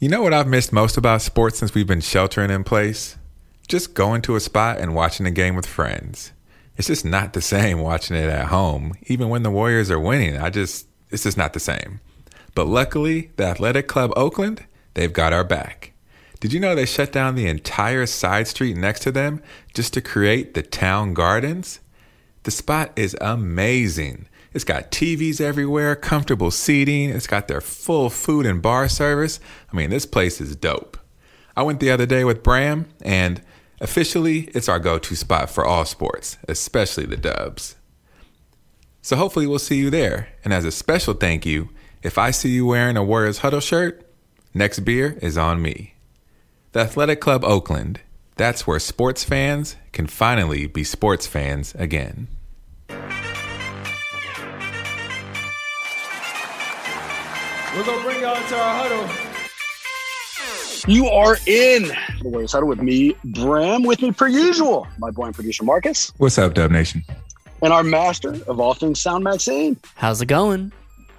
You know what I've missed most about sports since we've been sheltering in place? Just going to a spot and watching a game with friends. It's just not the same watching it at home. Even when the Warriors are winning, I just, it's just not the same. But luckily, the Athletic Club Oakland, they've got our back. Did you know they shut down the entire side street next to them just to create the town gardens? The spot is amazing. It's got TVs everywhere, comfortable seating, it's got their full food and bar service. I mean, this place is dope. I went the other day with Bram, and officially, it's our go to spot for all sports, especially the dubs. So hopefully, we'll see you there. And as a special thank you, if I see you wearing a Warriors Huddle shirt, next beer is on me. The Athletic Club Oakland, that's where sports fans can finally be sports fans again. We're gonna bring y'all into our huddle. You are in the Warriors Huddle with me, Bram, with me per usual, my boy and producer Marcus, What's up, Dub Nation? and our master of all things sound, Maxine. How's it going?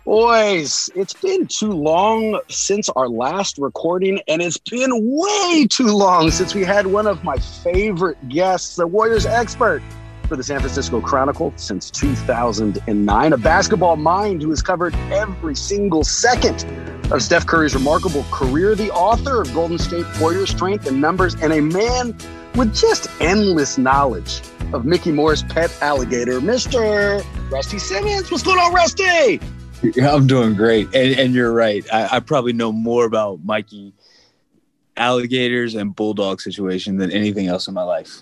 Boys, it's been too long since our last recording, and it's been way too long since we had one of my favorite guests, the Warriors expert for the San Francisco Chronicle since 2009, a basketball mind who has covered every single second of Steph Curry's remarkable career, the author of Golden State Warriors Strength in Numbers, and a man with just endless knowledge of Mickey Moore's pet alligator, Mr. Rusty Simmons. What's going on, Rusty? I'm doing great, and and you're right. I, I probably know more about Mikey alligators and bulldog situation than anything else in my life.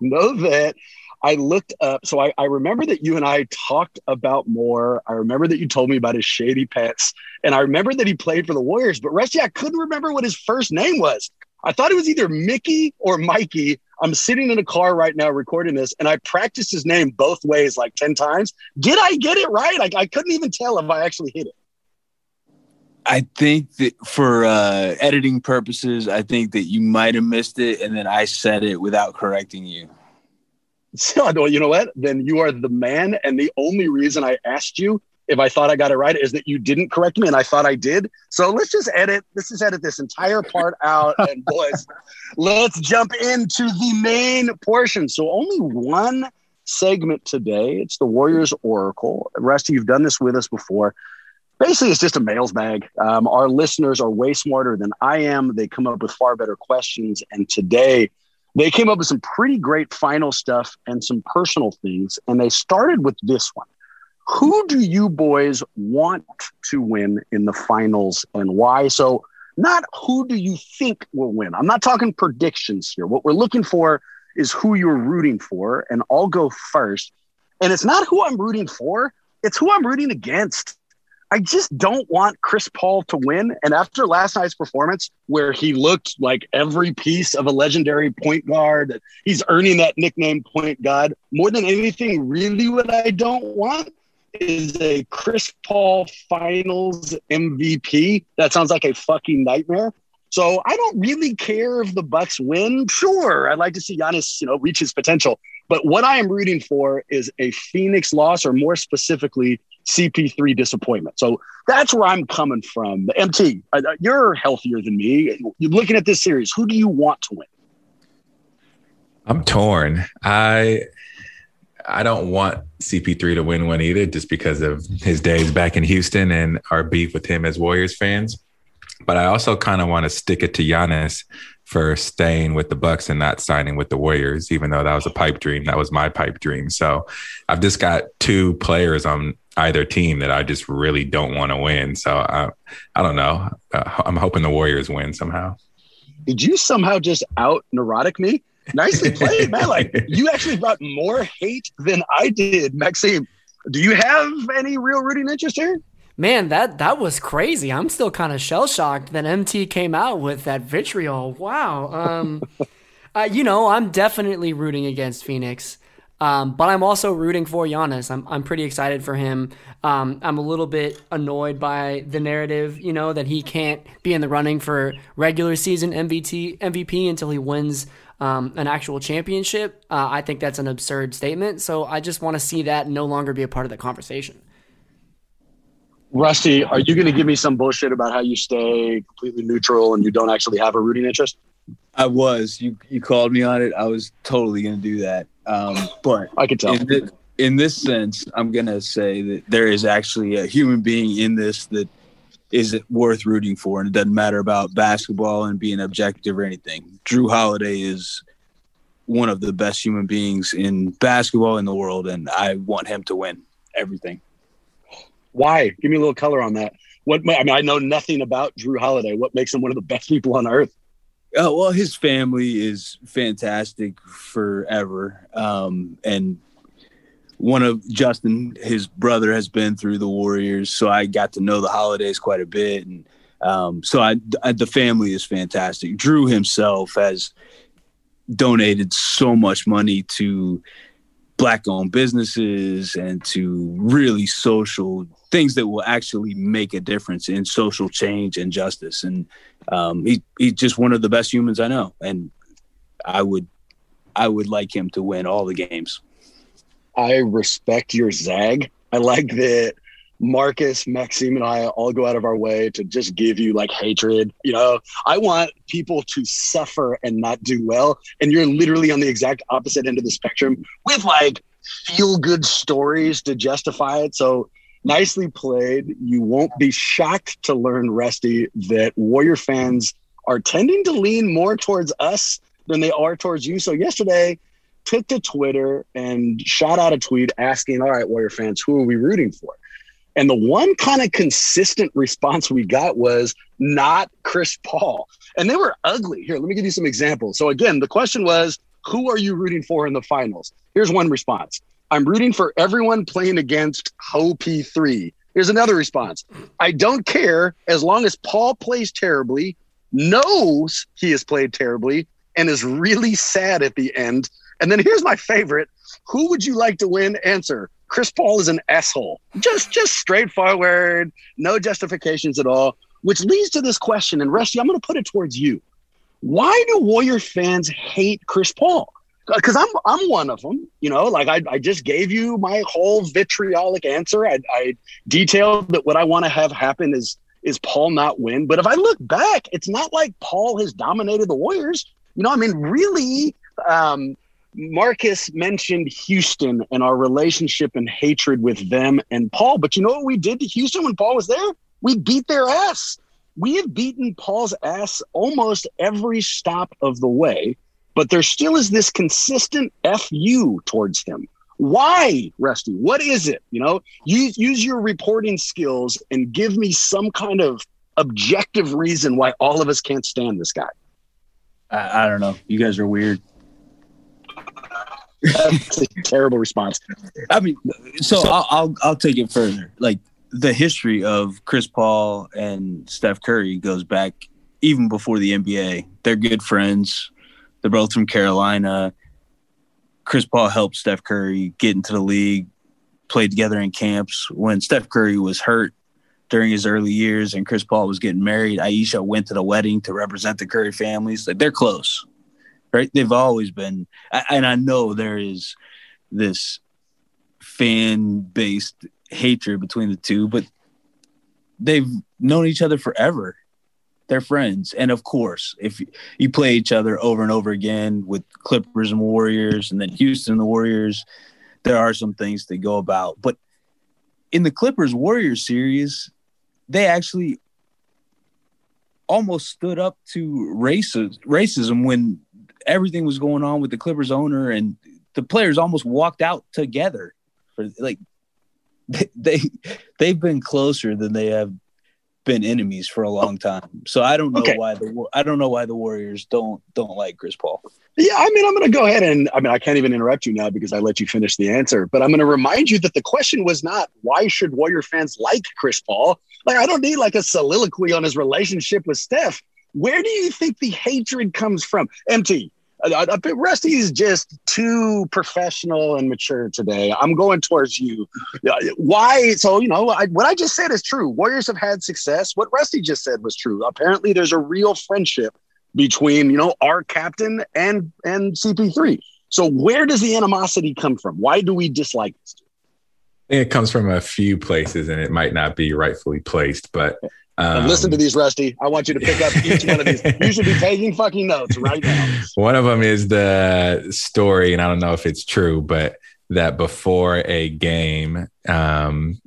know that I looked up. So I, I remember that you and I talked about more. I remember that you told me about his shady pets. And I remember that he played for the Warriors. But Rusty, I couldn't remember what his first name was. I thought it was either Mickey or Mikey. I'm sitting in a car right now recording this, and I practiced his name both ways like 10 times. Did I get it right? I, I couldn't even tell if I actually hit it. I think that for uh, editing purposes, I think that you might have missed it, and then I said it without correcting you. So I don't, you know what? Then you are the man. And the only reason I asked you if I thought I got it right is that you didn't correct me and I thought I did. So let's just edit. Let's just edit this entire part out. And boys, let's jump into the main portion. So only one segment today. It's the Warriors Oracle. Rusty, you've done this with us before. Basically, it's just a mails bag. Um, our listeners are way smarter than I am. They come up with far better questions. And today, they came up with some pretty great final stuff and some personal things. And they started with this one. Who do you boys want to win in the finals and why? So, not who do you think will win. I'm not talking predictions here. What we're looking for is who you're rooting for. And I'll go first. And it's not who I'm rooting for, it's who I'm rooting against. I just don't want Chris Paul to win. And after last night's performance, where he looked like every piece of a legendary point guard, he's earning that nickname Point God. More than anything, really, what I don't want is a Chris Paul finals MVP. That sounds like a fucking nightmare. So I don't really care if the Bucks win. Sure, I'd like to see Giannis, you know, reach his potential. But what I am rooting for is a Phoenix loss, or more specifically, CP3 disappointment. So that's where I'm coming from. MT, uh, uh, you're healthier than me. You're looking at this series. Who do you want to win? I'm torn. I I don't want CP3 to win one either, just because of his days back in Houston and our beef with him as Warriors fans. But I also kind of want to stick it to Giannis for staying with the Bucks and not signing with the Warriors, even though that was a pipe dream. That was my pipe dream. So I've just got two players on either team that I just really don't want to win. So I, I don't know. Uh, I'm hoping the Warriors win somehow. Did you somehow just out neurotic me? Nicely played, man. Like you actually brought more hate than I did, Maxime. Do you have any real rooting interest here? Man, that that was crazy. I'm still kind of shell shocked that MT came out with that vitriol. Wow. Um, uh, you know, I'm definitely rooting against Phoenix. Um, but I'm also rooting for Giannis. I'm, I'm pretty excited for him. Um, I'm a little bit annoyed by the narrative, you know, that he can't be in the running for regular season MVP, MVP until he wins um, an actual championship. Uh, I think that's an absurd statement. So I just want to see that no longer be a part of the conversation. Rusty, are you going to give me some bullshit about how you stay completely neutral and you don't actually have a rooting interest? I was. You you called me on it. I was totally going to do that. Um, but I could tell. In this, in this sense, I'm going to say that there is actually a human being in this that is worth rooting for, and it doesn't matter about basketball and being objective or anything. Jrue Holiday is one of the best human beings in basketball in the world, and I want him to win everything. Why? Give me a little color on that. What I mean, I know nothing about Jrue Holiday. What makes him one of the best people on earth? Oh, well, his family is fantastic forever. Um, and one of Justin, his brother, has been through the Warriors, so I got to know the holidays quite a bit, and um, so I, I, the family is fantastic. Drew himself has donated so much money to black-owned businesses and to really social things that will actually make a difference in social change and justice. And um, he, he's just one of the best humans I know, and I would I would like him to win all the games. I respect your zag. I like that Marcus, Maxime, and I all go out of our way to just give you like hatred. You know, I want people to suffer and not do well. And you're literally on the exact opposite end of the spectrum with like feel good stories to justify it. So nicely played. You won't be shocked to learn, Rusty, that Warrior fans are tending to lean more towards us than they are towards you. So yesterday, took to Twitter and shot out a tweet asking, "All right, Warrior fans, who are we rooting for?" And the one kind of consistent response we got was not Chris Paul. And they were ugly. Here, let me give you some examples. So again, the question was, who are you rooting for in the finals? Here's one response. I'm rooting for everyone playing against Ho P3. Here's another response. I don't care as long as Paul plays terribly, knows he has played terribly, and is really sad at the end. And then here's my favorite. Who would you like to win? Answer. Chris Paul is an asshole. Just just straightforward, no justifications at all. Which leads to this question. And Rusty, I'm going to put it towards you. Why do Warrior fans hate Chris Paul? because I'm I'm one of them. You know, like I, I just gave you my whole vitriolic answer. I, I detailed that what I want to have happen is is Paul not win. But if I look back, it's not like Paul has dominated the Warriors. You know, I mean, really, um, Marcus mentioned Houston and our relationship and hatred with them and Paul. But you know what we did to Houston when Paul was there? We beat their ass. We have beaten Paul's ass almost every stop of the way but there still is this consistent fu towards him why rusty what is it you know use use your reporting skills and give me some kind of objective reason why all of us can't stand this guy i, I don't know you guys are weird that's a terrible response i mean so, so I'll, I'll i'll take it further like the history of chris paul and steph curry goes back even before the nba they're good friends they're both from Carolina. Chris Paul helped Steph Curry get into the league, played together in camps. When Steph Curry was hurt during his early years and Chris Paul was getting married. Ayesha went to the wedding to represent the Curry families. Like they're close, right? They've always been, and I know there is this fan based hatred between the two, but they've known each other forever. They're friends. And of course, if you play each other over and over again with Clippers and Warriors and then Houston and the Warriors, there are some things to go about. But in the Clippers Warriors series, they actually almost stood up to racism, racism when everything was going on with the Clippers owner and the players almost walked out together for like they, they they've been closer than they have been enemies for a long time. So I don't know okay. why the I don't know why the Warriors don't don't like Chris Paul. Yeah, I mean, I'm going to go ahead and I mean, I can't even interrupt you now because I let you finish the answer. But I'm going to remind you that the question was not why should Warrior fans like Chris Paul. Like, I don't need like a soliloquy on his relationship with Steph. Where do you think the hatred comes from? MT, I, I, Rusty's just too professional and mature today. I'm going towards you. Why? So, you know, I, what I just said is true. Warriors have had success. What Rusty just said was true. Apparently, there's a real friendship between, you know, our captain and and CP3. So, where does the animosity come from? Why do we dislike this? I think it comes from a few places, and it might not be rightfully placed, but um, listen to these, Rusty. I want you to pick up each one of these. You should be taking fucking notes right now. One of them is the story, and I don't know if it's true, but that before a game, um,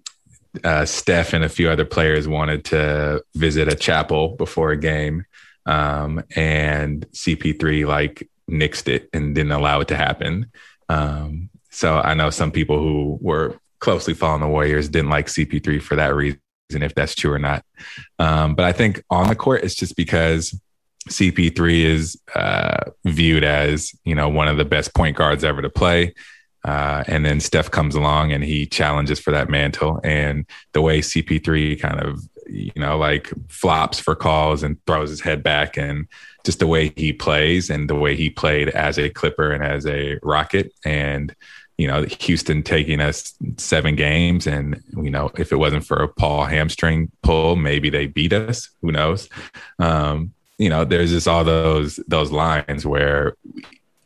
uh, Steph and a few other players wanted to visit a chapel before a game, um, and CP3 like nixed it and didn't allow it to happen. Um, so I know some people who were closely following the Warriors didn't like CP3 for that reason and if that's true or not. Um, but I think on the court, it's just because CP3 is uh, viewed as you know one of the best point guards ever to play. Uh, and then Steph comes along and he challenges for that mantle. And the way CP3 kind of, you know, like flops for calls and throws his head back and just the way he plays and the way he played as a Clipper and as a Rocket. And you know, Houston taking us seven games. And, you know, if it wasn't for a Paul hamstring pull, maybe they beat us. Who knows? Um, you know, there's just all those those lines where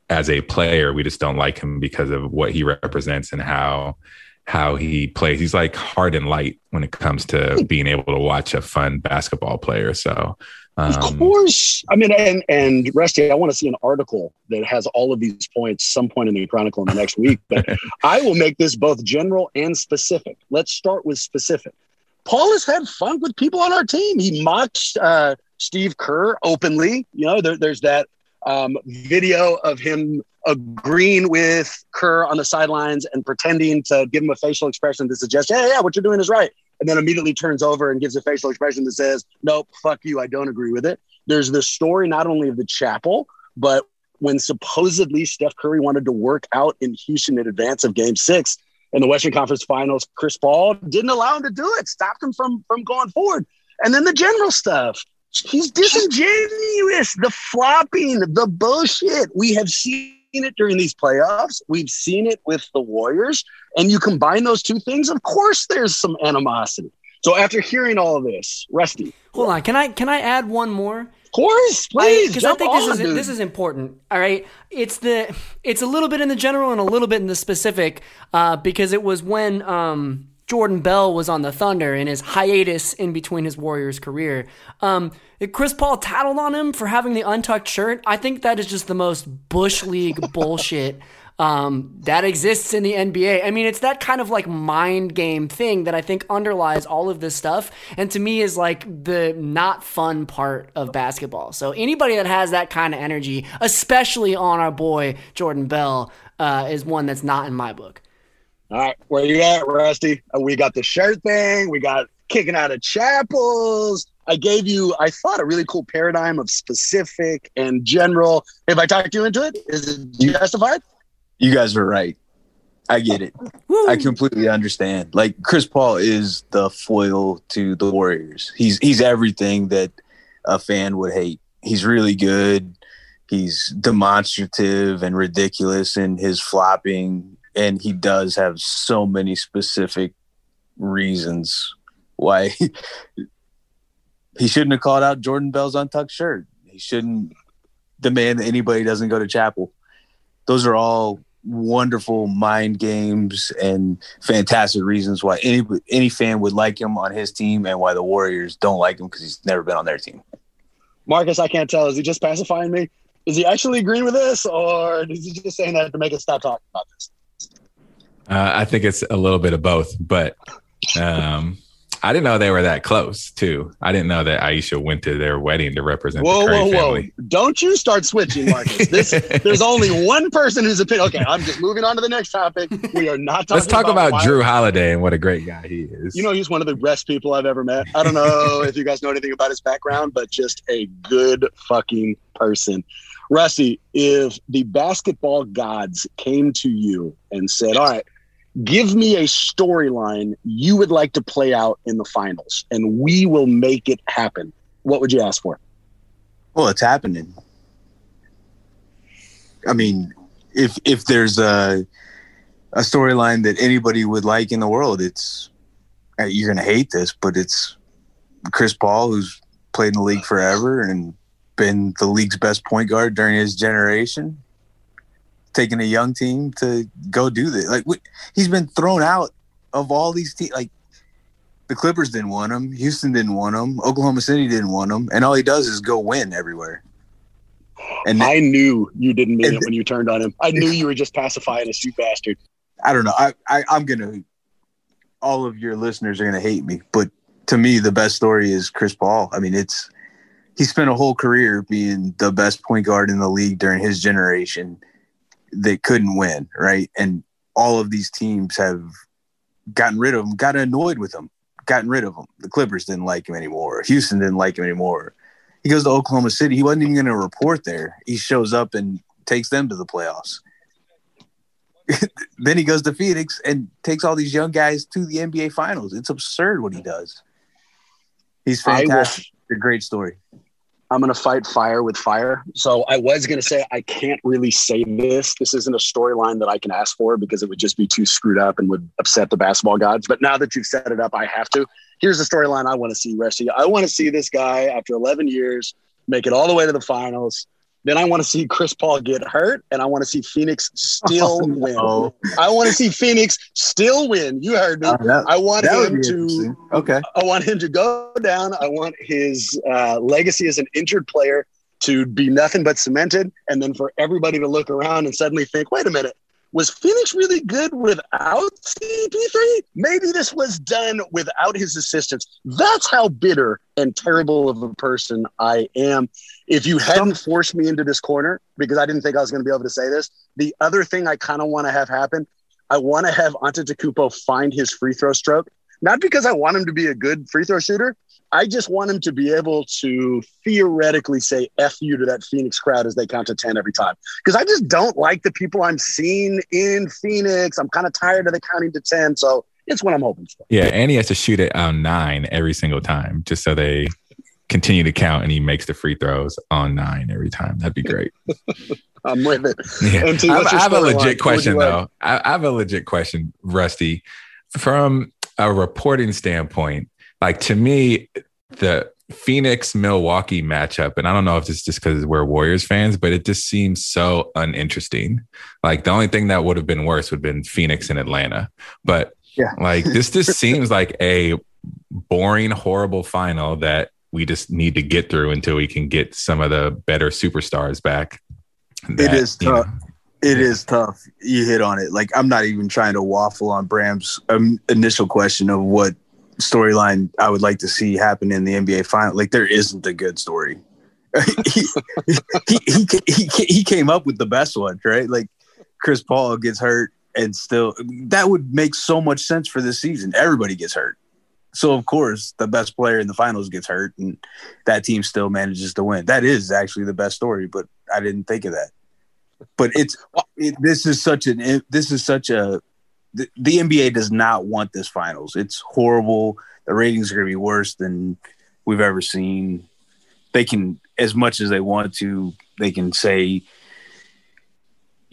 as a player, we just don't like him because of what he represents and how how he plays. He's like hard and light when it comes to being able to watch a fun basketball player. So um, of course. I mean, and and Rusty, I want to see an article that has all of these points some point in the Chronicle in the next week. But I will make this both general and specific. Let's start with specific. Paul has had fun with people on our team. He mocks uh, Steve Kerr openly. You know, there, there's that um, video of him agreeing with Kerr on the sidelines and pretending to give him a facial expression to suggest, "Yeah, yeah, what you're doing is right." And then immediately turns over and gives a facial expression that says, Nope, fuck you, I don't agree with it. There's the story not only of the chapel, but when supposedly Steph Curry wanted to work out in Houston in advance of game six in the Western Conference Finals, Chris Paul didn't allow him to do it, stopped him from, from going forward. And then the general stuff. He's disingenuous, the flopping, the bullshit. We have seen it during these playoffs. We've seen it with the Warriors. And you combine those two things, of course there's some animosity. So after hearing all of this, Rusty. Hold on. Can I can I add one more? Of course, please. Because I, I, think this is dude. this is important. All right. It's the it's a little bit in the general and a little bit in the specific, uh, because it was when um Jordan Bell was on the Thunder in his hiatus in between his Warriors career. Um, Chris Paul tattled on him for having the untucked shirt. I think that is just the most Bush League bullshit um, that exists in the NBA. I mean, it's that kind of like mind game thing that I think underlies all of this stuff, and to me is like the not fun part of basketball. So anybody that has that kind of energy, especially on our boy Jordan Bell, uh, is one that's not in my book. All right, where you at, Rusty? Uh, we got the shirt thing. We got kicking out of chapels. I gave you, I thought, a really cool paradigm of specific and general. If I talked you into it, is it justified? You guys are right. I get it. I completely understand. Like Chris Paul is the foil to the Warriors. He's he's everything that a fan would hate. He's really good. He's demonstrative and ridiculous in his flopping and he does have so many specific reasons why he shouldn't have called out Jordan Bell's untucked shirt. He shouldn't demand that anybody doesn't go to chapel. Those are all wonderful mind games and fantastic reasons why any any fan would like him on his team and why the Warriors don't like him because he's never been on their team. Marcus, I can't tell. Is he just pacifying me? Is he actually agreeing with this, or is he just saying that to make us stop talking about this? Uh, I think it's a little bit of both, but um, I didn't know they were that close too. I didn't know that Ayesha went to their wedding to represent whoa, the whoa, family. Whoa. Don't you start switching, Marcus. This, there's only one person whose opinion. Okay, I'm just moving on to the next topic. We are not talking Let's talk about, about Jrue Holiday and what a great guy he is. You know, he's one of the best people I've ever met. I don't know if you guys know anything about his background, but just a good fucking person. Rusty, if the basketball gods came to you and said, All right, give me a storyline you would like to play out in the finals and we will make it happen. What would you ask for? Well it's happening. I mean if if there's a a storyline that anybody would like in the world it's uh, you're gonna hate this but it's chris paul who's played in the league forever and been the league's best point guard during his generation taking a young team to go do this. Like he's been thrown out of all these teams. Like the Clippers didn't want him, Houston didn't want him, Oklahoma City didn't want him, and all he does is go win everywhere. And I knew you didn't mean it when you turned on him. I knew you were just pacifying us, you bastard. I don't know. I, I I'm gonna. All of your listeners are gonna hate me, but to me, the best story is Chris Paul. I mean, it's he spent a whole career being the best point guard in the league during his generation they couldn't win, right? And all of these teams have gotten rid of him, got annoyed with him, gotten rid of him. The Clippers didn't like him anymore. Houston didn't like him anymore. He goes to Oklahoma City. He wasn't even going to report there. He shows up and takes them to the playoffs. then he goes to Phoenix and takes all these young guys to the NBA Finals. It's absurd what he does. He's fantastic. a great story. I'm going to fight fire with fire. So I was going to say I can't really say this. This isn't a storyline that I can ask for because it would just be too screwed up and would upset the basketball gods. But now that you've set it up, I have to. Here's the storyline I want to see, Rusty. I want to see this guy after 11 years make it all the way to the finals, then I want to see Chris Paul get hurt, and I want to see Phoenix still oh, win. No. I want to see Phoenix still win. You heard me. Uh, that, I want him to. Okay. I want him to go down. I want his uh, legacy as an injured player to be nothing but cemented, and then for everybody to look around and suddenly think, "Wait a minute." Was Phoenix really good without CP3? Maybe this was done without his assistance. That's how bitter and terrible of a person I am. If you hadn't forced me into this corner, because I didn't think I was going to be able to say this, the other thing I kind of want to have happen, I want to have Antetokounmpo find his free throw stroke. Not because I want him to be a good free throw shooter, I just want him to be able to theoretically say F you to that Phoenix crowd as they count to 10 every time. Because I just don't like the people I'm seeing in Phoenix. I'm kind of tired of the counting to 10. So it's what I'm hoping for. Yeah. And he has to shoot it on nine every single time just so they continue to count and he makes the free throws on nine every time. That'd be great. I'm with it. Yeah. MT, I, have, I have a legit question, though. I, I have a legit question, Rusty. From a reporting standpoint, like to me, the Phoenix Milwaukee matchup, and I don't know if it's just because we're Warriors fans, but it just seems so uninteresting. Like the only thing that would have been worse would have been Phoenix and Atlanta. But yeah, like this just seems like a boring, horrible final that we just need to get through until we can get some of the better superstars back. That, it is tough. Know, it is tough. You hit on it. Like I'm not even trying to waffle on Bram's um, initial question of what storyline I would like to see happen in the NBA final. Like there isn't a good story. he, he, he, he, he came up with the best one, right? Like Chris Paul gets hurt and still that would make so much sense for this season. Everybody gets hurt. So of course the best player in the finals gets hurt and that team still manages to win. That is actually the best story, but I didn't think of that. But it's it, this is such an this is such a the, the NBA does not want this finals. It's horrible. The ratings are going to be worse than we've ever seen. They can, as much as they want to, they can say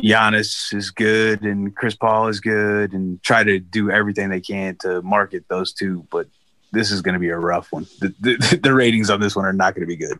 Giannis is good and Chris Paul is good and try to do everything they can to market those two. But this is going to be a rough one. The, the, the ratings on this one are not going to be good.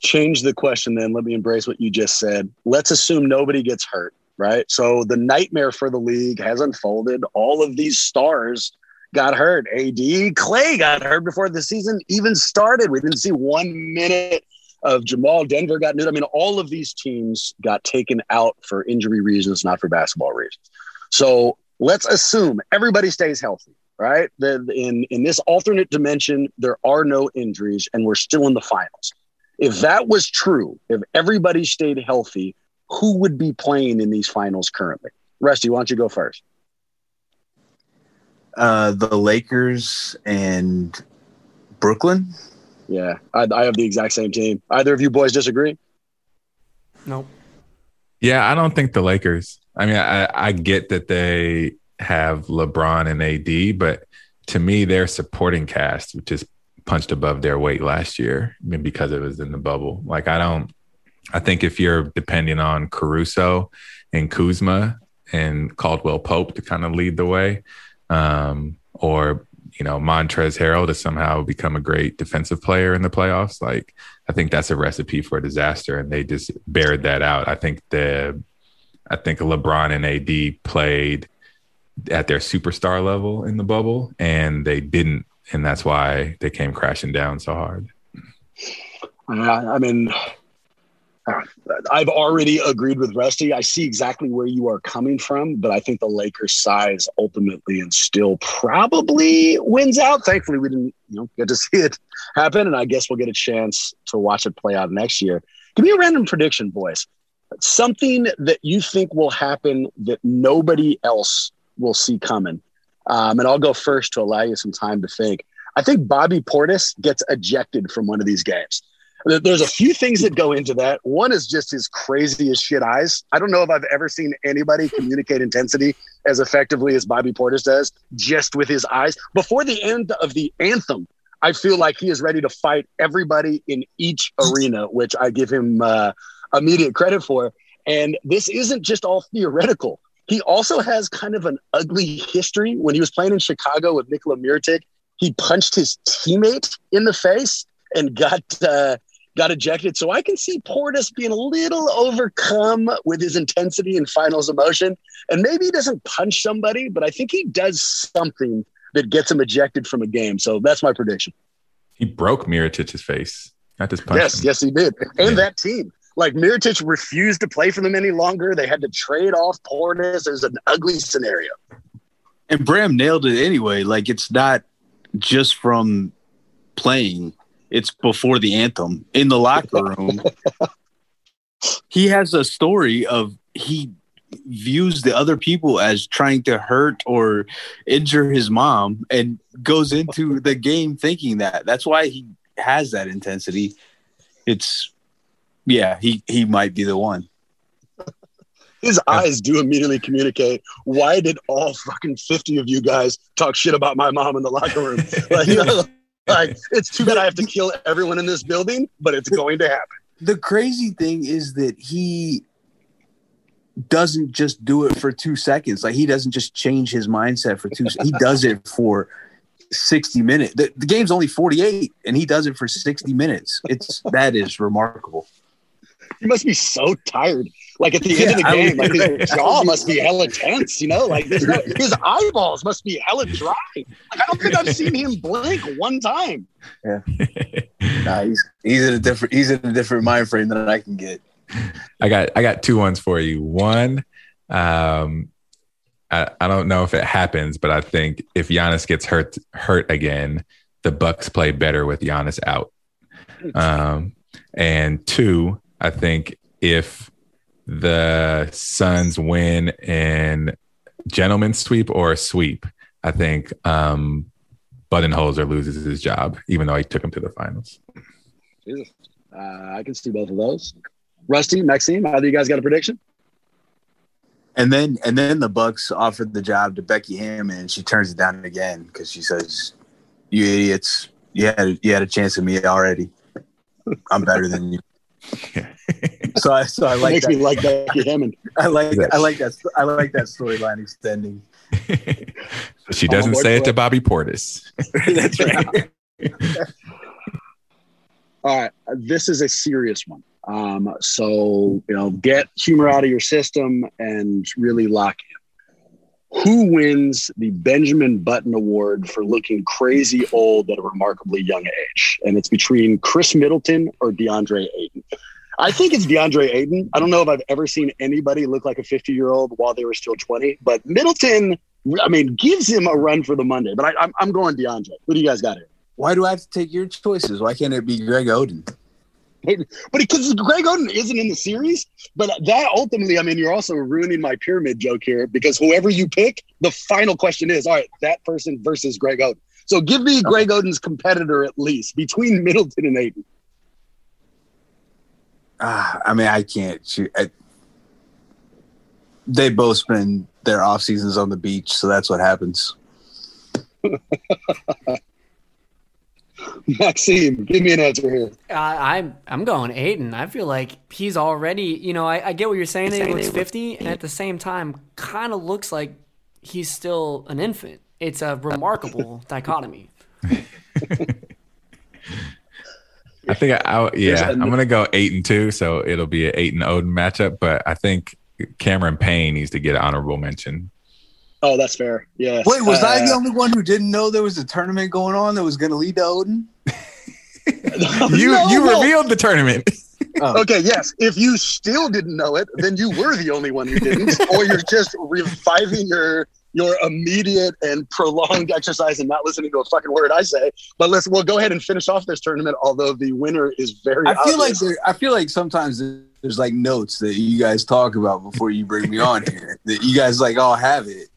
Change the question then. Let me embrace what you just said. Let's assume nobody gets hurt, right? So the nightmare for the league has unfolded. All of these stars got hurt. AD Klay got hurt before the season even started. We didn't see one minute of Jamal. Denver got new. I mean, all of these teams got taken out for injury reasons, not for basketball reasons. So let's assume everybody stays healthy, right? The, in in this alternate dimension, there are no injuries, and we're still in the finals. If that was true, if everybody stayed healthy, who would be playing in these finals currently? Rusty, why don't you go first? Uh, the Lakers and Brooklyn. Yeah, I, I have the exact same team. Either of you boys disagree? Nope. Yeah, I don't think the Lakers. I mean, I, I get that they have LeBron and AD, but to me, their supporting cast which just punched above their weight last year I mean, because it was in the bubble. Like, I don't, I think if you're depending on Caruso and Kuzma and Caldwell Pope to kind of lead the way, um, or you know, Montrezl Harrell to somehow become a great defensive player in the playoffs. Like, I think that's a recipe for a disaster, and they just bared that out. I think the, I think LeBron and AD played at their superstar level in the bubble, and they didn't, and that's why they came crashing down so hard. I mean, I've already agreed with Rusty. I see exactly where you are coming from, but I think the Lakers' size ultimately and still probably wins out. Thankfully, we didn't you know get to see it happen, and I guess we'll get a chance to watch it play out next year. Give me a random prediction, boys. Something that you think will happen that nobody else will see coming. Um, and I'll go first to allow you some time to think. I think Bobby Portis gets ejected from one of these games. There's a few things that go into that. One is just his crazy as shit eyes. I don't know if I've ever seen anybody communicate intensity as effectively as Bobby Portis does, just with his eyes. Before the end of the anthem, I feel like he is ready to fight everybody in each arena, which I give him uh, immediate credit for. And this isn't just all theoretical. He also has kind of an ugly history. When he was playing in Chicago with Nikola Mirotic, he punched his teammate in the face and got uh, got ejected. So I can see Portis being a little overcome with his intensity and finals emotion. And maybe he doesn't punch somebody, but I think he does something that gets him ejected from a game. So that's my prediction. He broke Mirotic's face, not just punch. Yes, him. yes, he did. And yeah. that team. Like Mirotic refused to play for them any longer. They had to trade off Portis. It was an ugly scenario. And Bram nailed it anyway. Like it's not just from playing it's before the anthem in the locker room. he has a story of he views the other people as trying to hurt or injure his mom and goes into the game thinking that. That's why he has that intensity. It's yeah, he he might be the one. His eyes do immediately communicate. Why did all fucking 50 of you guys talk shit about my mom in the locker room? Like, you know, like it's too bad I have to kill everyone in this building, but it's going to happen. The crazy thing is that he doesn't just do it for two seconds. Like he doesn't just change his mindset for two. he does it for 60 minutes. The, the, game's only 48 and he does it for 60 minutes. It's that is remarkable. He must be so tired. Like at the yeah, end of the game, like his jaw must be hella tense, you know? Like no, his eyeballs must be hella dry. Like I don't think I've seen him blink one time. Yeah. nah, he's he's in a different he's in a different mind frame than I can get. I got I got two ones for you. One, um, I, I don't know if it happens, but I think if Giannis gets hurt hurt again, the Bucks play better with Giannis out. Um, and two, I think if the Suns win in gentleman's sweep or a sweep, I think um, Budenholzer loses his job, even though he took him to the finals. Uh, I can see both of those. Rusty, Maxime, either you guys got a prediction? And then and then the Bucks offered the job to Becky Hammon, and she turns it down again because she says, "You idiots, you had you had a chance at me already. I'm better than you." so I so I like makes that. me like Becky Hammon. I like I like that I like that storyline extending. She doesn't say it to Bobby Portis. That's right. All right, this is a serious one. Um, so you know, get humor out of your system and really lock in. Who wins the Benjamin Button Award for looking crazy old at a remarkably young age? And it's between Khris Middleton or DeAndre Ayton. I think it's DeAndre Ayton. I don't know if I've ever seen anybody look like a 50 year old while they were still 20, but Middleton, I mean, gives him a run for the Monday. But I, I'm, I'm going DeAndre. What do you guys got here? Why do I have to take your choices? Why can't it be Greg Oden? But because Greg Oden isn't in the series, but that ultimately, I mean, you're also ruining my pyramid joke here because whoever you pick, the final question is, all right, that person versus Greg Oden. So give me Greg Oden's competitor at least between Middleton and Ayton. Ah, I mean, I can't shoot. I, they both spend their off seasons on the beach, so that's what happens. Maxime, give me an answer here. Uh, I'm I'm going Ayton. I feel like he's already. You know, I, I get what you're saying. That he looks 50, and at the same time, kind of looks like he's still an infant. It's a remarkable dichotomy. I think I, I yeah, I'm gonna go eight and two, so it'll be an eight and Oden matchup. But I think Cameron Payne needs to get an honorable mention. Oh, that's fair. Yeah. Wait, was I the Uh, only one who didn't know there was a tournament going on that was going to lead to Oden? You No, you no. revealed the tournament. Okay, yes. If you still didn't know it, then you were the only one who didn't, or you're just reviving your your immediate and prolonged exercise and not listening to a fucking word I say. But let's we'll go ahead and finish off this tournament. Although the winner is very. I feel like obvious. there, I feel like sometimes there's like notes that you guys talk about before you bring me on here. That you guys like all have it.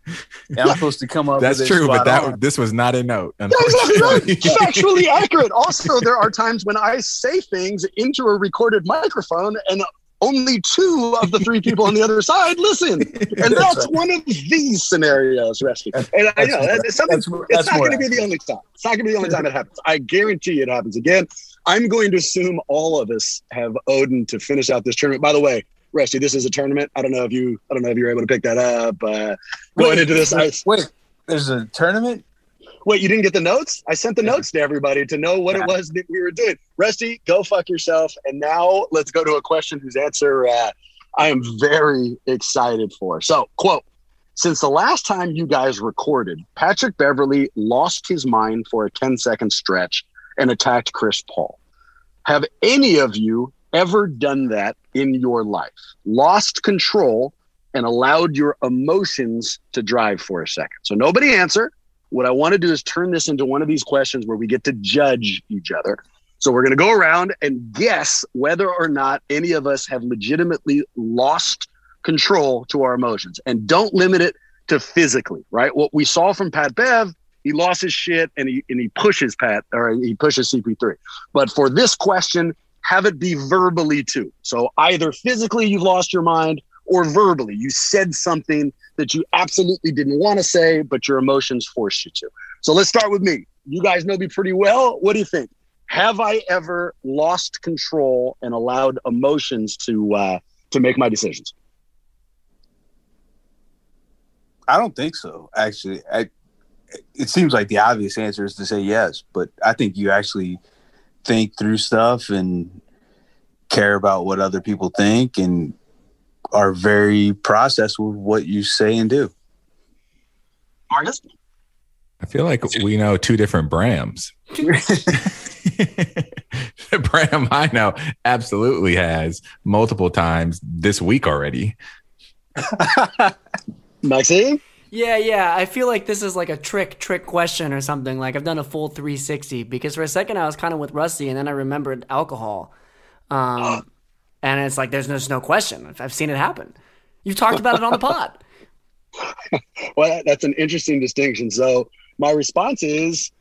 And I'm supposed to come up. That's with true, but that on. this was not a note. That's exactly right. Unfortunately. Factually accurate. Also, there are times when I say things into a recorded microphone and only two of the three people on the other side listen. And that's one of these scenarios, Rescue. And I know That's- it's, something, that's- it's not going to be the only time. It's not going to be the only time it happens. I guarantee it happens again. I'm going to assume all of us have Oden to finish out this tournament. By the way, Rusty, this is a tournament. I don't know if you, I don't know if you're able to pick that up. Uh, going Wait, into this, I, Wait, there's a tournament. Wait, you didn't get the notes? I sent the notes to everybody to know what it was that we were doing. Rusty, go fuck yourself. And now let's go to a question whose answer uh, I am very excited for. So, quote, since the last time you guys recorded, Patrick Beverley lost his mind for a 10 second stretch and attacked Chris Paul. Have any of you ever done that in your life? Lost control and allowed your emotions to drive for a second. So, nobody answer what I want to do is turn this into one of these questions where we get to judge each other. So we're going to go around and guess whether or not any of us have legitimately lost control to our emotions. And don't limit it to physically, right? What we saw from Pat Bev, he lost his shit and he and he pushes Pat or he pushes CP3. But for this question, have it be verbally too. So either physically you've lost your mind or verbally you said something that you absolutely didn't want to say, but your emotions forced you to. So let's start with me. You guys know me pretty well. What do you think? Have I ever lost control and allowed emotions to uh, to make my decisions? I don't think so. Actually, I, it seems like the obvious answer is to say yes, but I think you actually think through stuff and care about what other people think and are very processed with what you say and do. Marcus? I feel like we know two different Brams. the Bram I know absolutely has multiple times this week already. Maxine? Yeah, yeah. I feel like this is like a trick, trick question or something. Like I've done a full 360 because for a second I was kind of with Rusty, and then I remembered alcohol, um, and it's like there's just no question. I've seen it happen. You've talked about it on the pod. Well, that's an interesting distinction. So my response is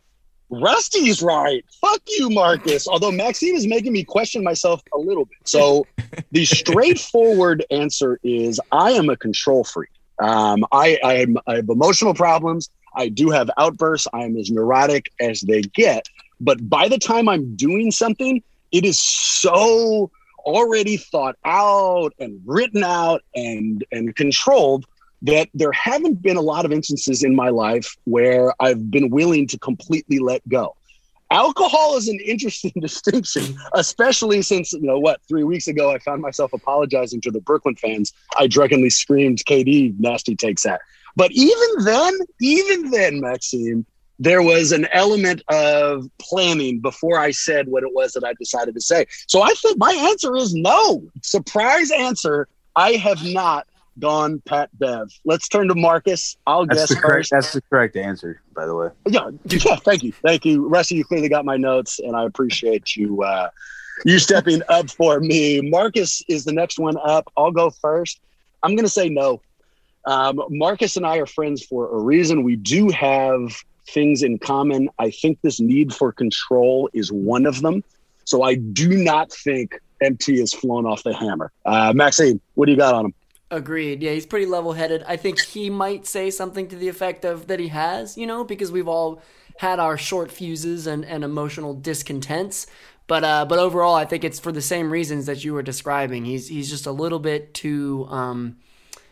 Rusty's right. Fuck you, Marcus. Although Maxine is making me question myself a little bit. So the straightforward answer is I am a control freak. Um, I, I, am, I have emotional problems. I do have outbursts. I am as neurotic as they get. But by the time I'm doing something, it is so already thought out and written out and and controlled that there haven't been a lot of instances in my life where I've been willing to completely let go. Alcohol is an interesting distinction, especially since, you know, what, three weeks ago, I found myself apologizing to the Brooklyn fans. I drunkenly screamed KD nasty takes that. But even then, even then, Maxime, there was an element of planning before I said what it was that I decided to say. So I think my answer is no. Surprise answer. I have not gone Pat Bev. Let's turn to Marcus. I'll That's guess correct. first. That's the correct answer, by the way. Yeah, yeah. Thank you, thank you. Rusty, you clearly got my notes, and I appreciate you uh, you stepping up for me. Marcus is the next one up. I'll go first. I'm going to say no. Um, Marcus and I are friends for a reason. We do have things in common. I think this need for control is one of them. So I do not think MT has flown off the hammer. Uh, Maxime, what do you got on him? Agreed. Yeah, he's pretty level headed. I think he might say something to the effect of that he has, you know, because we've all had our short fuses and, and emotional discontents. But uh, but overall, I think it's for the same reasons that you were describing. He's he's just a little bit too, um,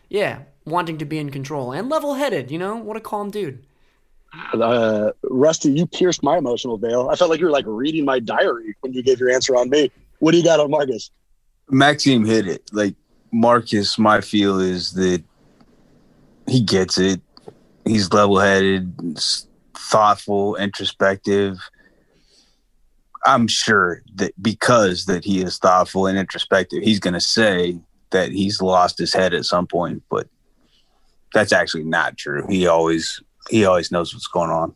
yeah, wanting to be in control and level headed. You know, what a calm dude. Uh, Rusty, you pierced my emotional veil. I felt like you were like reading my diary when you gave your answer on me. What do you got on Marcus? Maxime hit it. Like Marcus, my feel is that he gets it. He's level headed, thoughtful, introspective. I'm sure that because that he is thoughtful and introspective, he's going to say that he's lost his head at some point, but that's actually not true. He always he always knows what's going on.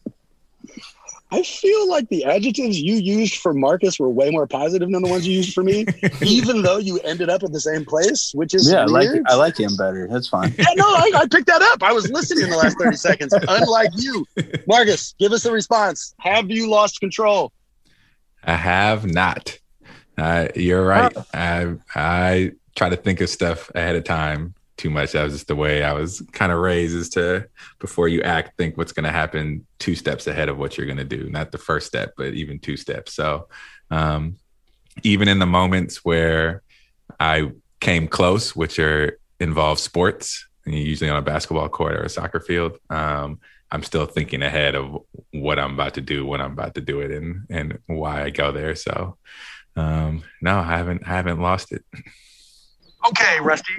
I feel like the adjectives you used for Marcus were way more positive than the ones you used for me, even though you ended up at the same place, which is Yeah, I like. I like him better. That's fine. yeah, no, I, I picked that up. I was listening in the last 30 seconds, unlike you. Marcus, give us a response. Have you lost control? I have not. Uh, you're right. I I try to think of stuff ahead of time too much. That was just the way I was kind of raised is to before you act, think what's going to happen two steps ahead of what you're going to do. Not the first step, but even two steps. So um, even in the moments where I came close, which are involve sports, and usually on a basketball court or a soccer field. Um, I'm still thinking ahead of what I'm about to do, when I'm about to do it, and and why I go there. So, um, no, I haven't I haven't lost it. Okay, Rusty,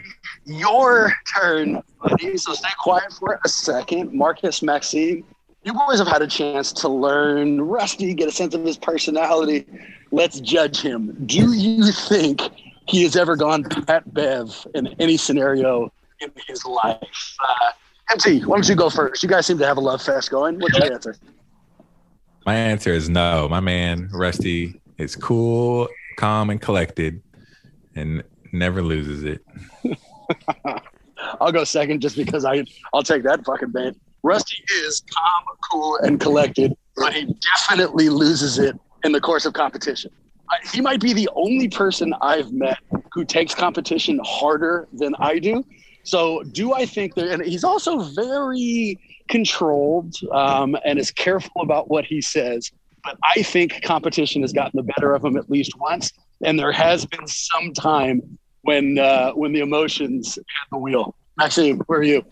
your turn, buddy. So stay quiet for a second. Marcus, Maxime, you boys have had a chance to learn Rusty, get a sense of his personality. Let's judge him. Do you think he has ever gone Pat Bev in any scenario in his life? Uh, MT, why don't you go first? You guys seem to have a love fest going. What's your answer? My answer is no. My man Rusty is cool, calm, and collected, and never loses it. I'll go second just because I I'll take that fucking bait. Rusty is calm, cool, and collected, but he definitely loses it in the course of competition. He might be the only person I've met who takes competition harder than I do. So, do I think that? And he's also very controlled um, and is careful about what he says. But I think competition has gotten the better of him at least once, and there has been some time when uh, when the emotions had the wheel. Maxime, where are you?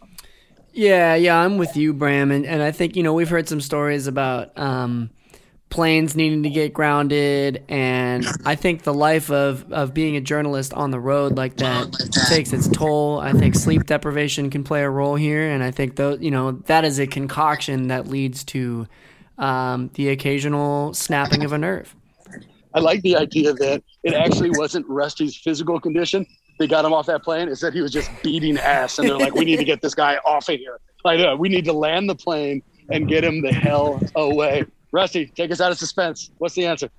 Yeah, yeah, I'm with you, Bram, and, and I think you know we've heard some stories about um, planes needing to get grounded, and I think the life of of being a journalist on the road like that takes its toll. I think sleep deprivation can play a role here, and I think though you know that is a concoction that leads to um, the occasional snapping of a nerve. I like the idea that it actually wasn't Rusty's physical condition. They got him off that plane. It said he was just beating ass, and they're like, "We need to get this guy off of here. Like, uh, we need to land the plane and get him the hell away." Rusty, take us out of suspense. What's the answer?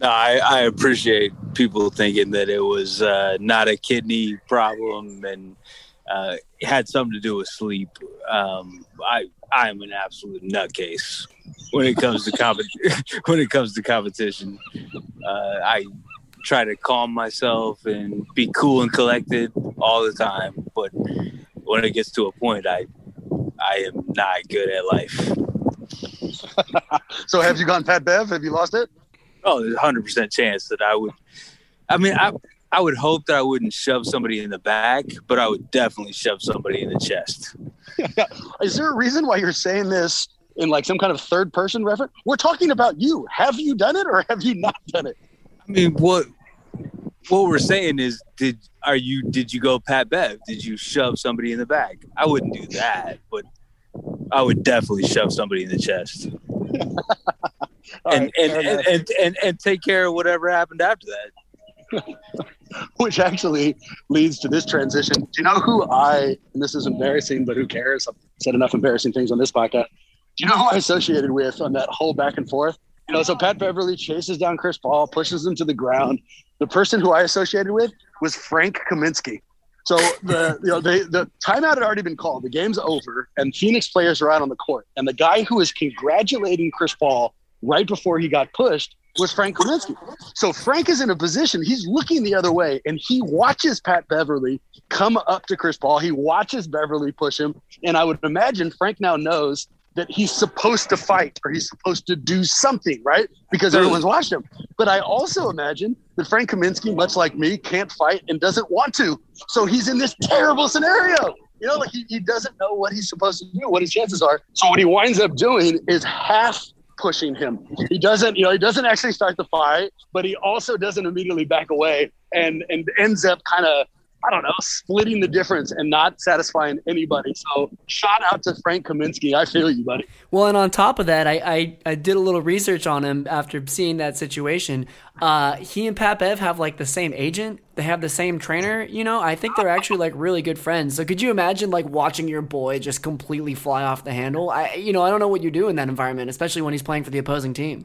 No, I, I appreciate people thinking that it was uh, not a kidney problem and uh, had something to do with sleep. Um, I I am an absolute nutcase when it comes to comp- when it comes to competition. Uh, I try to calm myself and be cool and collected all the time, but when it gets to a point, I I am not good at life. So, have you gone Pat Bev? Have you lost it? Oh, there's a hundred percent chance that I would. I mean, I I would hope that I wouldn't shove somebody in the back, but I would definitely shove somebody in the chest. Is there a reason why you're saying this in like some kind of third person reference? We're talking about you. Have you done it or have you not done it? I mean, what what we're saying is, did are you did you go Pat Bev? Did you shove somebody in the back? I wouldn't do that, but I would definitely shove somebody in the chest. and, right, and, and, and, and and take care of whatever happened after that. Which actually leads to this transition. Do you know who I, and this is embarrassing, but who cares? I've said enough embarrassing things on this podcast. Do you know who I associated with on that whole back and forth? You know, so Pat Beverley chases down Chris Paul, pushes him to the ground. The person who I associated with was Frank Kaminsky. So the you know they, the timeout had already been called. The game's over, and Phoenix players are out on the court. And the guy who was congratulating Chris Paul right before he got pushed was Frank Kaminsky. So Frank is in a position, he's looking the other way, and he watches Pat Beverley come up to Chris Paul. He watches Beverley push him. And I would imagine Frank now knows that he's supposed to fight or he's supposed to do something, right? Because everyone's watched him. But I also imagine that Frank Kaminsky, much like me, can't fight and doesn't want to. So he's in this terrible scenario. You know, like he, he doesn't know what he's supposed to do, what his chances are. So what he winds up doing is half pushing him. He doesn't, you know, he doesn't actually start the fight, but he also doesn't immediately back away and and ends up kind of I don't know, splitting the difference and not satisfying anybody. So shout out to Frank Kaminsky. I feel you, buddy. Well, and on top of that, I, I, I did a little research on him after seeing that situation. Uh, he and Pat Bev have like the same agent. They have the same trainer. You know, I think they're actually like really good friends. So could you imagine like watching your boy just completely fly off the handle? I, you know, I don't know what you do in that environment, especially when he's playing for the opposing team.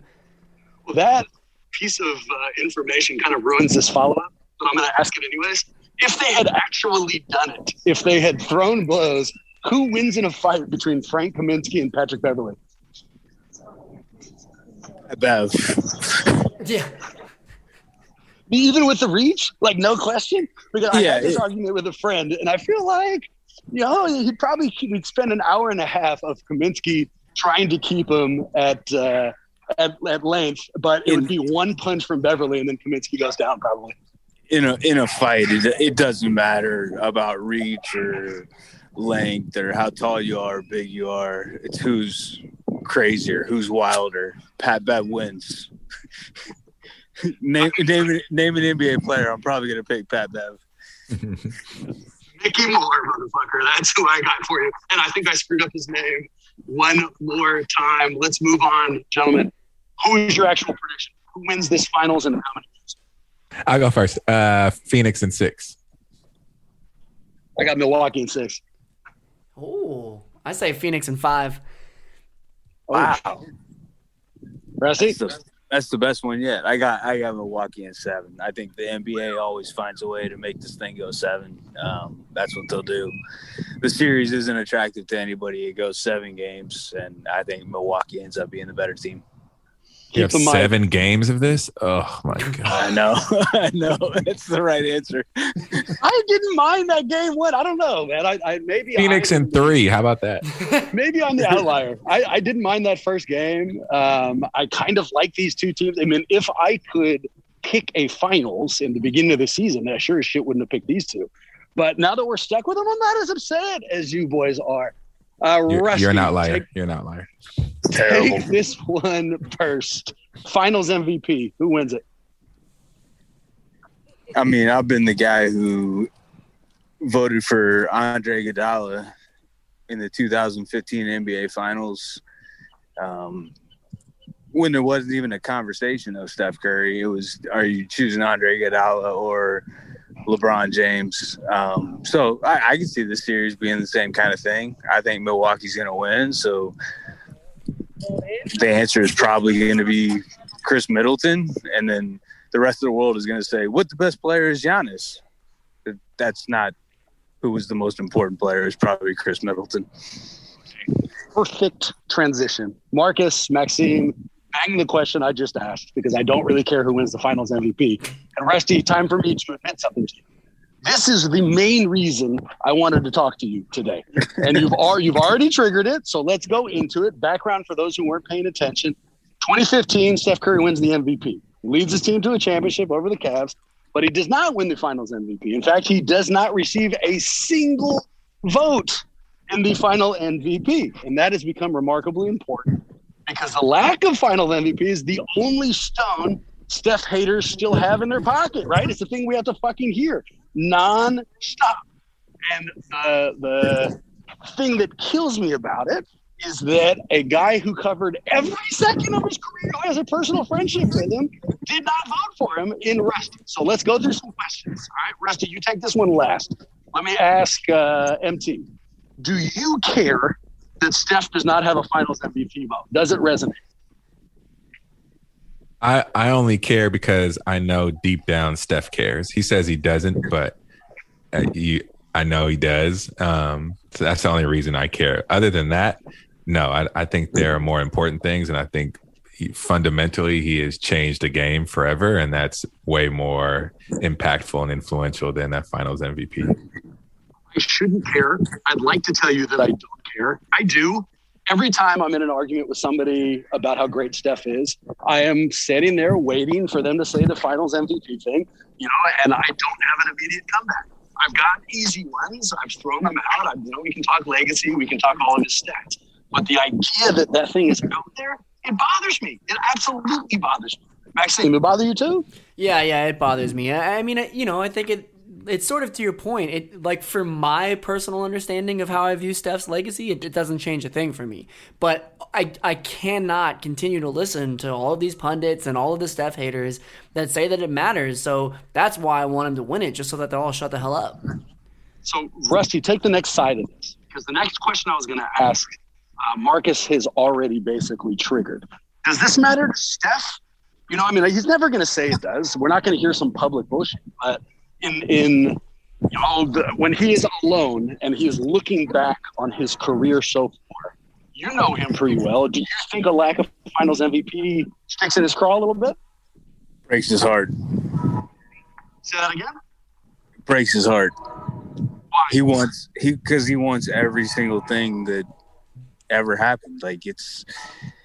Well, that piece of uh, information kind of ruins this follow up, but I'm going to ask it anyways. If they had actually done it, if they had thrown blows, who wins in a fight between Frank Kaminsky and Patrick Beverley? Bev. Yeah. Even with the reach, like no question. Because I Yeah, had this it- argument with a friend, and I feel like, you know, he'd probably we'd spend an hour and a half of Kaminsky trying to keep him at uh, at, at length, but it would be one punch from Beverley, and then Kaminsky goes down probably. In a in a fight, it, it doesn't matter about reach or length or how tall you are, big you are. It's who's crazier, who's wilder. Pat Bev wins. name name name an NBA player. I'm probably gonna pick Pat Bev. Mickey Moore, motherfucker. That's who I got for you. And I think I screwed up his name one more time. Let's move on, gentlemen. Who is your actual prediction? Who wins this finals and how many? Games? I'll go first. Uh, Phoenix and six. I got Milwaukee in six. Oh, I say Phoenix in five. Wow. Rusty? That's the, that's the best one yet. I got I got Milwaukee in seven. I think the NBA always finds a way to make this thing go seven. Um, that's what they'll do. The series isn't attractive to anybody. It goes seven games, and I think Milwaukee ends up being the better team. You have in mind- seven games of this. Oh my god! I know, I know. That's the right answer. I didn't mind that game. What? I don't know, man. I, I maybe Phoenix I, and three. How about that? maybe I'm the outlier. I, I didn't mind that first game. Um, I kind of like these two teams. I mean, if I could pick a finals in the beginning of the season, I sure as shit wouldn't have picked these two. But now that we're stuck with them, I'm not as upset as you boys are. Uh, You're, Rusty, you're an outlier. Take, You're an outlier. take this one first. Finals MVP. Who wins it? I mean, I've been the guy who voted for Andre Iguodala in the 2015 NBA Finals. Um, when there wasn't even a conversation of Steph Curry, it was, are you choosing Andre Iguodala or LeBron James? Um, so I, I can see the series being the same kind of thing. I think Milwaukee's going to win. So the answer is probably going to be Khris Middleton, and then the rest of the world is going to say, "What the best player is Giannis." That's not who was the most important player. Is probably Khris Middleton. Perfect transition. Marcus, Maxime, bang the question I just asked because I don't really care who wins the finals MVP. And Rusty, time for me to admit something to you. This is the main reason I wanted to talk to you today. And you've al- you've already triggered it, so let's go into it. Background for those who weren't paying attention. 2015, Steph Curry wins the MVP. Leads his team to a championship over the Cavs. but he does not win the finals MVP. In fact, he does not receive a single vote in the final MVP. And that has become remarkably important because the lack of final MVP is the only stone Steph haters still have in their pocket, right? It's the thing we have to fucking hear non-stop. And uh, the thing that kills me about it is that a guy who covered every second of his career, who has a personal friendship with him, did not vote for him in Rusty. So let's go through some questions. All right, Rusty, you take this one last. Let me ask uh, MT Do you care that Steph does not have a finals MVP vote? Does it resonate? I, I only care because I know deep down Steph cares. He says he doesn't, but uh, you, I know he does. Um, so that's the only reason I care. Other than that, no, I, I think there are more important things, and I think he, fundamentally he has changed the game forever, and that's way more impactful and influential than that Finals MVP. I shouldn't care. I'd like to tell you that I don't care. I do. Every time I'm in an argument with somebody about how great Steph is, I am sitting there waiting for them to say the finals MVP thing, you know, and I don't have an immediate comeback. I've got easy ones. I've thrown them out. I, you know, we can talk legacy. We can talk all of his stats. But the idea that that thing is out there, it bothers me. It absolutely bothers me. Maxime, it bother you too? Yeah, yeah, it bothers me. I, I mean, you know, I think it it's sort of to your point. It like for my personal understanding of how I view Steph's legacy, it, it, doesn't change a thing for me. But I I cannot continue to listen to all of these pundits and all of the Steph haters that say that it matters. So that's why I want him to win it, just so that they all shut the hell up. So Rusty, take the next side of this because the next question I was going to ask uh, Marcus has already basically triggered. Does this matter to Steph? You know, I mean, he's never going to say it does. We're not going to hear some public bullshit. But in in know, the, when he is alone and he is looking back on his career so far, you know him pretty well. Do you think a lack of Finals MVP sticks in his craw a little bit? Breaks his heart. Say that again. Breaks his heart. Why? He wants he because he wants every single thing that ever happened. Like it's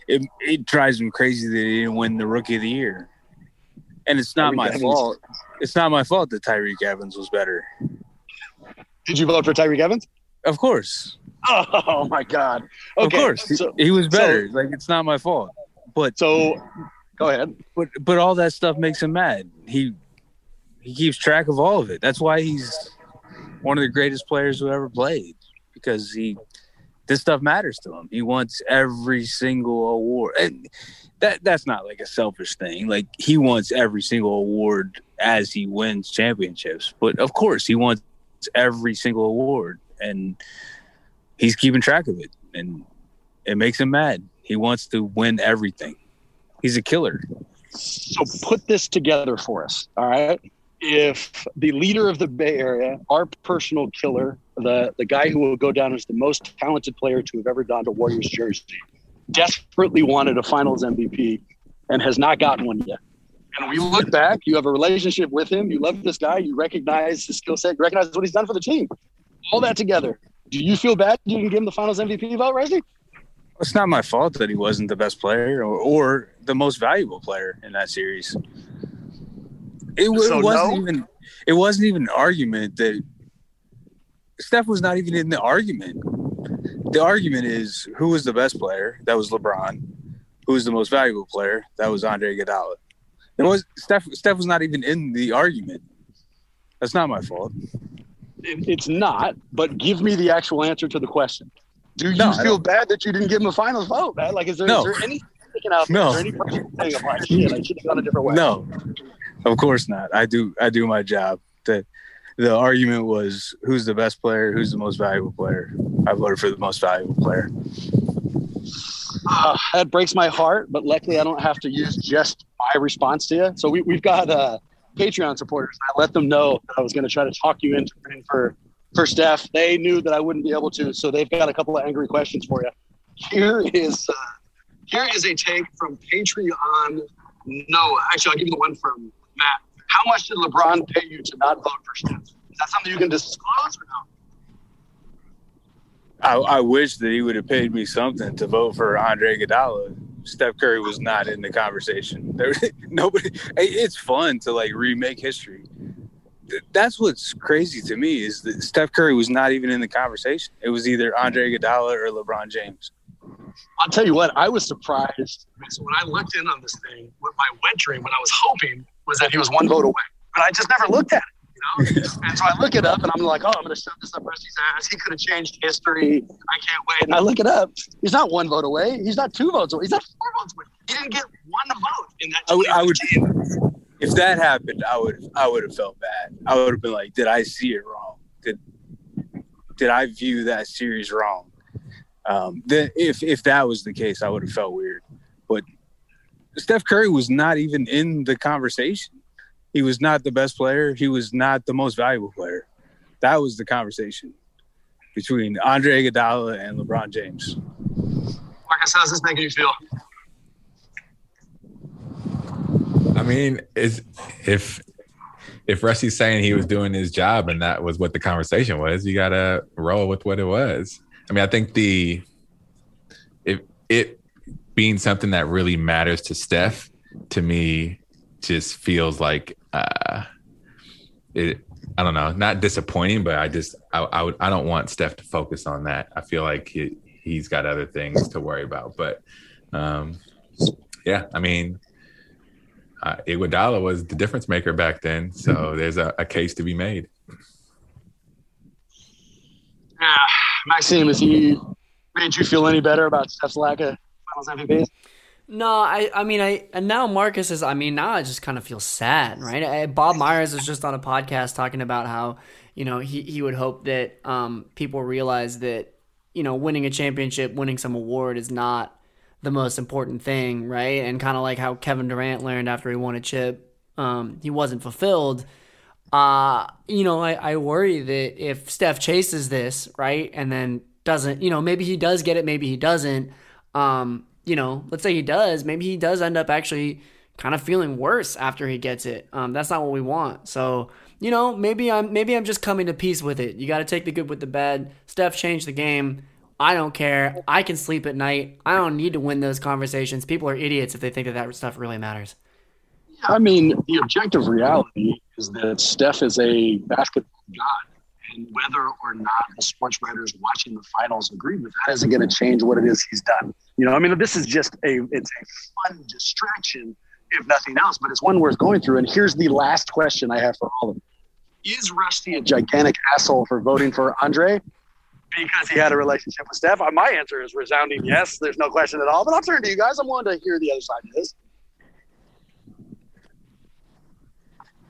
it it drives him crazy that he didn't win the rookie of the year. And it's not Tyreke my Evans. fault. It's not my fault that Tyreke Evans was better. Did you vote for Tyreke Evans? Of course. Oh my God. Okay. Of course. So, he was better. So, like it's not my fault. But so go ahead. But but all that stuff makes him mad. He he keeps track of all of it. That's why he's one of the greatest players who ever played because he this stuff matters to him. He wants every single award. And that that's not like a selfish thing. Like he wants every single award as he wins championships. But of course, he wants every single award and he's keeping track of it and it makes him mad. He wants to win everything. He's a killer. So put this together for us. All right if the leader of the Bay Area, our personal killer, the, the guy who will go down as the most talented player to have ever donned a Warriors jersey, desperately wanted a finals MVP and has not gotten one yet. And we look back, you have a relationship with him, you love this guy, you recognize his skill set, you recognize what he's done for the team. All that together. Do you feel bad you didn't give him the finals MVP vote, Rusty? It's not my fault that he wasn't the best player or, or the most valuable player in that series. It, so wasn't no? even. It wasn't even an argument that Steph was not even in the argument. The argument is who was the best player? That was LeBron. Who was the most valuable player? That was Andre Iguodala. It was Steph. Steph was not even in the argument. That's not my fault. It, it's not. But give me the actual answer to the question. Do you no, feel bad that you didn't give him a final vote? Man? Like, is there, no. is there anything out? No. Is there any person saying, I'm like, shit, I should have gone a different way? No, of course not. I do. I do my job. The the argument was who's the best player, who's the most valuable player. I voted for the most valuable player. Uh, that breaks my heart, but luckily I don't have to use just my response to you. So we, we've got uh, Patreon supporters. I let them know that I was going to try to talk you into running for for Steph. They knew that I wouldn't be able to, so they've got a couple of angry questions for you. Here is uh, here is a take from Patreon Noah. Actually, I'll give you the one from Matt, how much did LeBron pay you to not vote for Steph? Is that something you can disclose or no? I, I wish that he would have paid me something to vote for Andre Iguodala. Steph Curry was not in the conversation. There, nobody. It's fun to like remake history. that's what's crazy to me is that Steph Curry was not even in the conversation. It was either Andre Iguodala or LeBron James. I'll tell you what, I was surprised. So when I looked in on this thing, what my wet dream, what I was hoping was that he was one vote away, but I just never looked at it. You know? and so I look it up, and I'm like, oh, I'm going to shove this up Rusty's ass. He could have changed history. I can't wait. And I look it up. He's not one vote away. He's not two votes away. He's not four votes away. He didn't get one vote in that. I would, I would if that happened, I would I would have felt bad. I would have been like, did I see it wrong? Did did I view that series wrong? Um, then if if that was the case, I would have felt weird. But Steph Curry was not even in the conversation. He was not the best player. He was not the most valuable player. That was the conversation between Andre Iguodala and LeBron James. Marcus, how's this making you feel? I mean, is if if Rusty's saying he was doing his job and that was what the conversation was, you gotta roll with what it was. I mean, I think the if it being something that really matters to Steph, to me, just feels like uh it I don't know, not disappointing, but I just I I, would, I don't want Steph to focus on that. I feel like he he's got other things to worry about. But um yeah, I mean, uh, Iguodala was the difference maker back then. So mm-hmm. there's a, a, case to be made. Yeah, Maxime, has he made you feel any better about Steph's lack of Finals MVP? No, I, I mean, I, and now Marcus is, I mean, now I just kind of feel sad, right? I, Bob Myers was just on a podcast talking about how, you know, he, he would hope that um, people realize that, you know, winning a championship, winning some award is not the most important thing, right? And kind of like how Kevin Durant learned after he won a chip, um, he wasn't fulfilled. Uh, you know, I, I worry that if Steph chases this, right, and then doesn't, you know, maybe he does get it, maybe he doesn't. Um, you know, let's say he does, maybe he does end up actually kind of feeling worse after he gets it. Um, that's not what we want. So, you know, maybe I'm maybe I'm just coming to peace with it. You got to take the good with the bad. Steph changed the game. I don't care. I can sleep at night. I don't need to win those conversations. People are idiots if they think that that stuff really matters. I mean, the objective reality is that Steph is a basketball god. And whether or not the sports writers watching the finals agree with that isn't going to change what it is he's done. You know, I mean, this is just a it's a fun distraction, if nothing else, but it's one worth going through. And here's the last question I have for all of you: Is Rusty a gigantic asshole for voting for Andre? because he had a relationship with Steph? Uh, my answer is resounding yes. There's no question at all. But I'll turn to you guys. I'm willing to hear the other side of this.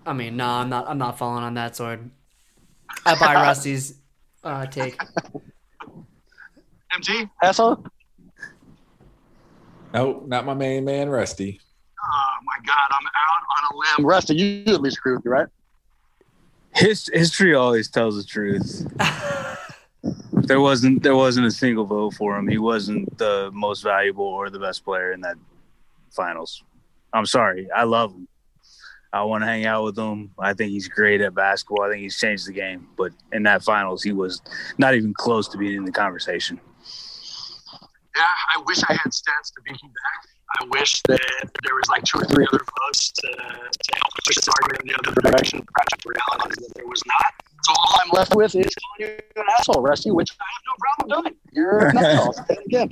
I mean, no, I'm not. I'm not falling on that sword. I buy Rusty's uh, take. MG asshole. No, not my main man, Rusty. Oh my God, I'm out on a limb. Rusty, you at least agree with me, right? His, history always tells the truth. there wasn't there wasn't a single vote for him. He wasn't the most valuable or the best player in that finals. I'm sorry. I love him. I want to hang out with him. I think he's great at basketball. I think he's changed the game. But in that finals, he was not even close to being in the conversation. Yeah, I wish I had stats to beat him back. I wish that there was like two or three other votes to, to help push this argument in the other direction. The practical reality is that there was not. So all I'm left with is calling you an asshole, Rusty, which I have no problem doing. You're an asshole. again.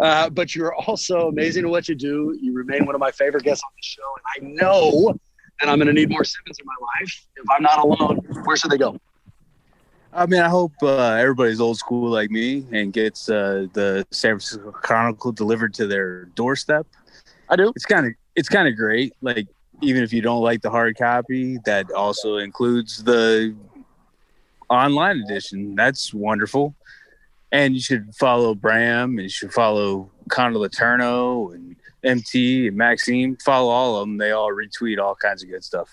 Uh, but you're also amazing at what you do. You remain one of my favorite guests on the show. And I know that I'm going to need more Simmons in my life. If I'm not alone, where should they go? I mean, I hope uh, everybody's old school like me and gets uh, the San Francisco Chronicle delivered to their doorstep. I do. It's kind of it's kind of great. Like even if you don't like the hard copy, that also includes the online edition. That's wonderful. And you should follow Bram and you should follow Connor Letourneau and MT and Maxime. Follow all of them. They all retweet all kinds of good stuff.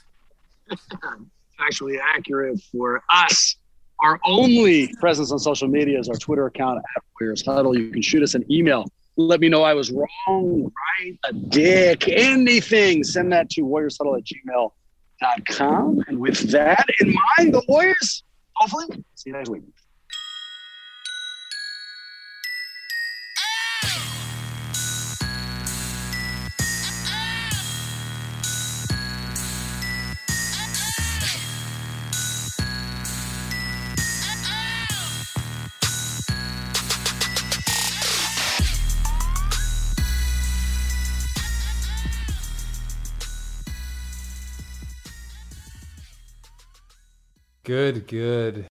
Actually accurate for us. Our only presence on social media is our Twitter account at Warriors Huddle. You can shoot us an email. Let me know I was wrong, right, a dick, anything. Send that to warriorshuddle at gmail.com. And with that in mind, the Warriors hopefully, see you next week. Good, good.